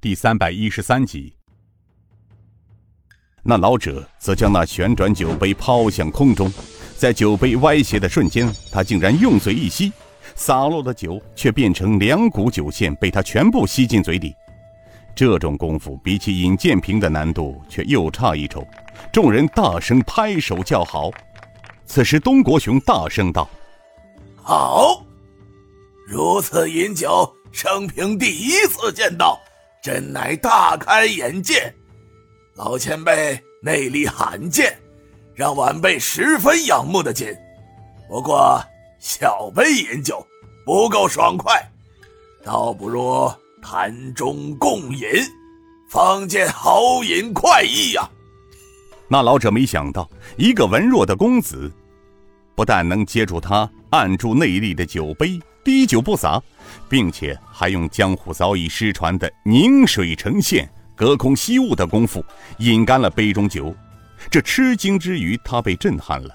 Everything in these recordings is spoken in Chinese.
第三百一十三集。那老者则将那旋转酒杯抛向空中，在酒杯歪斜的瞬间，他竟然用嘴一吸，洒落的酒却变成两股酒线，被他全部吸进嘴里。这种功夫比起尹建平的难度却又差一筹，众人大声拍手叫好。此时，东国雄大声道：“好，如此饮酒，生平第一次见到，真乃大开眼界。”老前辈内力罕见，让晚辈十分仰慕的紧。不过小杯饮酒不够爽快，倒不如坛中共饮，方见好饮快意呀。那老者没想到，一个文弱的公子，不但能接住他按住内力的酒杯，滴酒不洒，并且还用江湖早已失传的凝水成线。隔空吸雾的功夫，饮干了杯中酒。这吃惊之余，他被震撼了。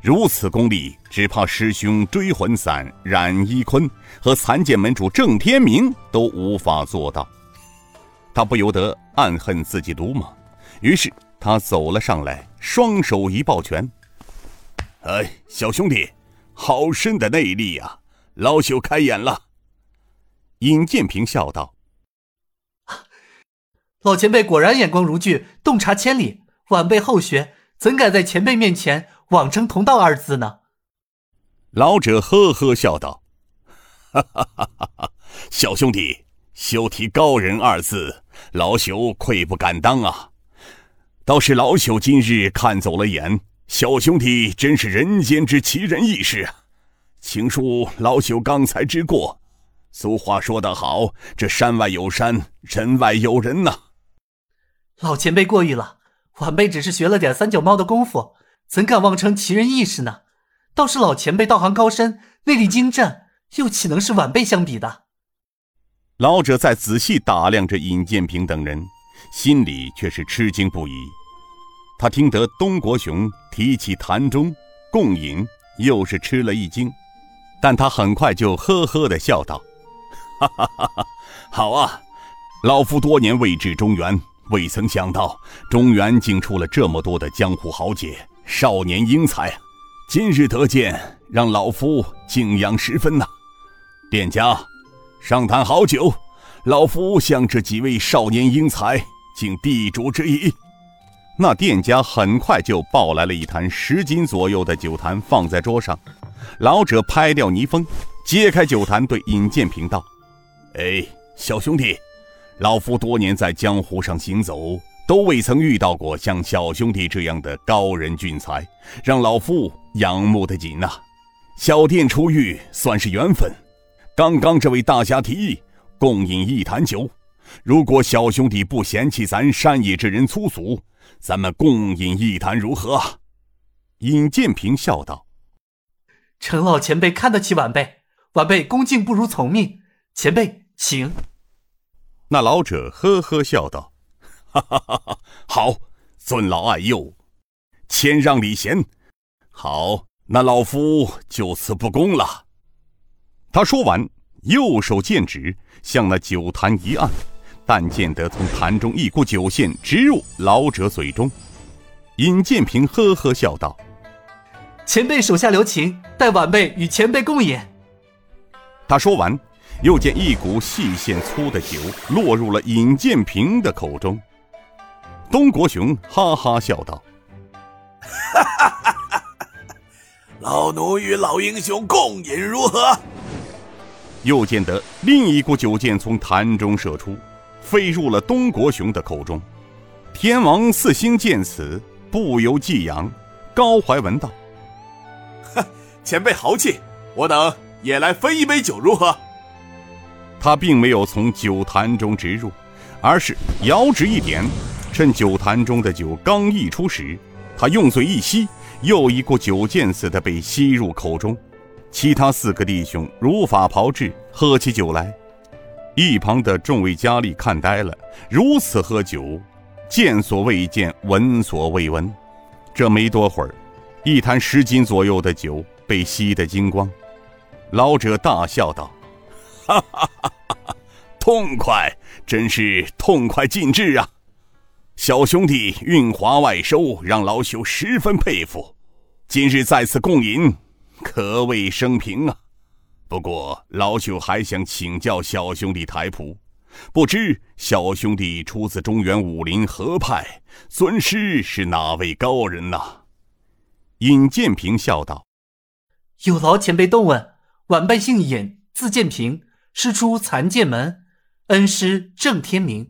如此功力，只怕师兄追魂散冉一坤和残剑门主郑天明都无法做到。他不由得暗恨自己鲁莽，于是他走了上来，双手一抱拳：“哎，小兄弟，好深的内力啊！老朽开眼了。”尹建平笑道。老前辈果然眼光如炬，洞察千里。晚辈后学，怎敢在前辈面前妄称同道二字呢？老者呵呵笑道：“哈哈哈哈哈！小兄弟，休提高人二字，老朽愧不敢当啊。倒是老朽今日看走了眼，小兄弟真是人间之奇人异士啊，请恕老朽刚才之过。俗话说得好，这山外有山，人外有人呐。”老前辈过誉了，晚辈只是学了点三脚猫的功夫，怎敢妄称奇人异士呢？倒是老前辈道行高深，内力精湛，又岂能是晚辈相比的？老者在仔细打量着尹建平等人，心里却是吃惊不已。他听得东国雄提起坛中共饮，又是吃了一惊，但他很快就呵呵的笑道：“哈哈哈哈！好啊，老夫多年未至中原。”未曾想到中原竟出了这么多的江湖豪杰、少年英才，今日得见，让老夫敬仰十分呐！店家，上坛好酒，老夫向这几位少年英才敬地主之谊。那店家很快就抱来了一坛十斤左右的酒坛，放在桌上。老者拍掉泥封，揭开酒坛，对尹建平道：“哎，小兄弟。”老夫多年在江湖上行走，都未曾遇到过像小兄弟这样的高人俊才，让老夫仰慕的紧呐。小店初遇，算是缘分。刚刚这位大侠提议共饮一坛酒，如果小兄弟不嫌弃咱山野之人粗俗，咱们共饮一坛如何？尹建平笑道：“程老前辈看得起晚辈，晚辈恭敬不如从命。前辈请。”那老者呵呵笑道：“哈哈哈哈好，尊老爱幼，谦让礼贤。好，那老夫就此不恭了。”他说完，右手剑指向那酒坛一按，但见得从坛中一股酒线直入老者嘴中。尹建平呵呵笑道：“前辈手下留情，待晚辈与前辈共饮。”他说完。又见一股细线粗的酒落入了尹建平的口中，东国雄哈哈笑道：“哈哈哈哈老奴与老英雄共饮如何？”又见得另一股酒箭从坛中射出，飞入了东国雄的口中。天王四星见此，不由激扬，高怀文道：“哼，前辈豪气，我等也来分一杯酒如何？”他并没有从酒坛中直入，而是摇指一点，趁酒坛中的酒刚溢出时，他用嘴一吸，又一股酒箭似的被吸入口中。其他四个弟兄如法炮制，喝起酒来。一旁的众位佳丽看呆了，如此喝酒，见所未见，闻所未闻。这没多会儿，一坛十斤左右的酒被吸得精光。老者大笑道：“哈哈哈！”痛快，真是痛快尽致啊！小兄弟运华外收，让老朽十分佩服。今日在此共饮，可谓生平啊！不过老朽还想请教小兄弟台谱，不知小兄弟出自中原武林何派，尊师是哪位高人呐？尹建平笑道：“有劳前辈动问，晚辈姓尹，字建平，师出残剑门，恩师郑天明。”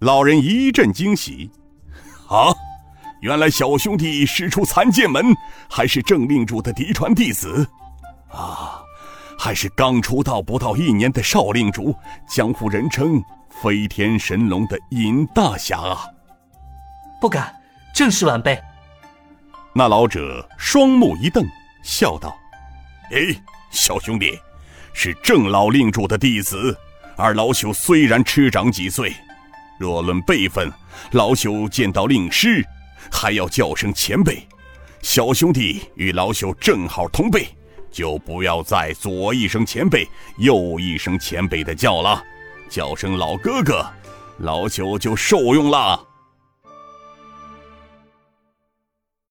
老人一阵惊喜：“啊，原来小兄弟师出残剑门，还是郑令主的嫡传弟子啊！还是刚出道不到一年的少令主，江湖人称飞天神龙的尹大侠啊！”不敢，正是晚辈。那老者双目一瞪，笑道：“哎，小兄弟，是郑老令主的弟子，而老朽虽然吃长几岁，若论辈分，老朽见到令师，还要叫声前辈。小兄弟与老朽正好同辈，就不要再左一声前辈，右一声前辈的叫了，叫声老哥哥，老朽就受用了。”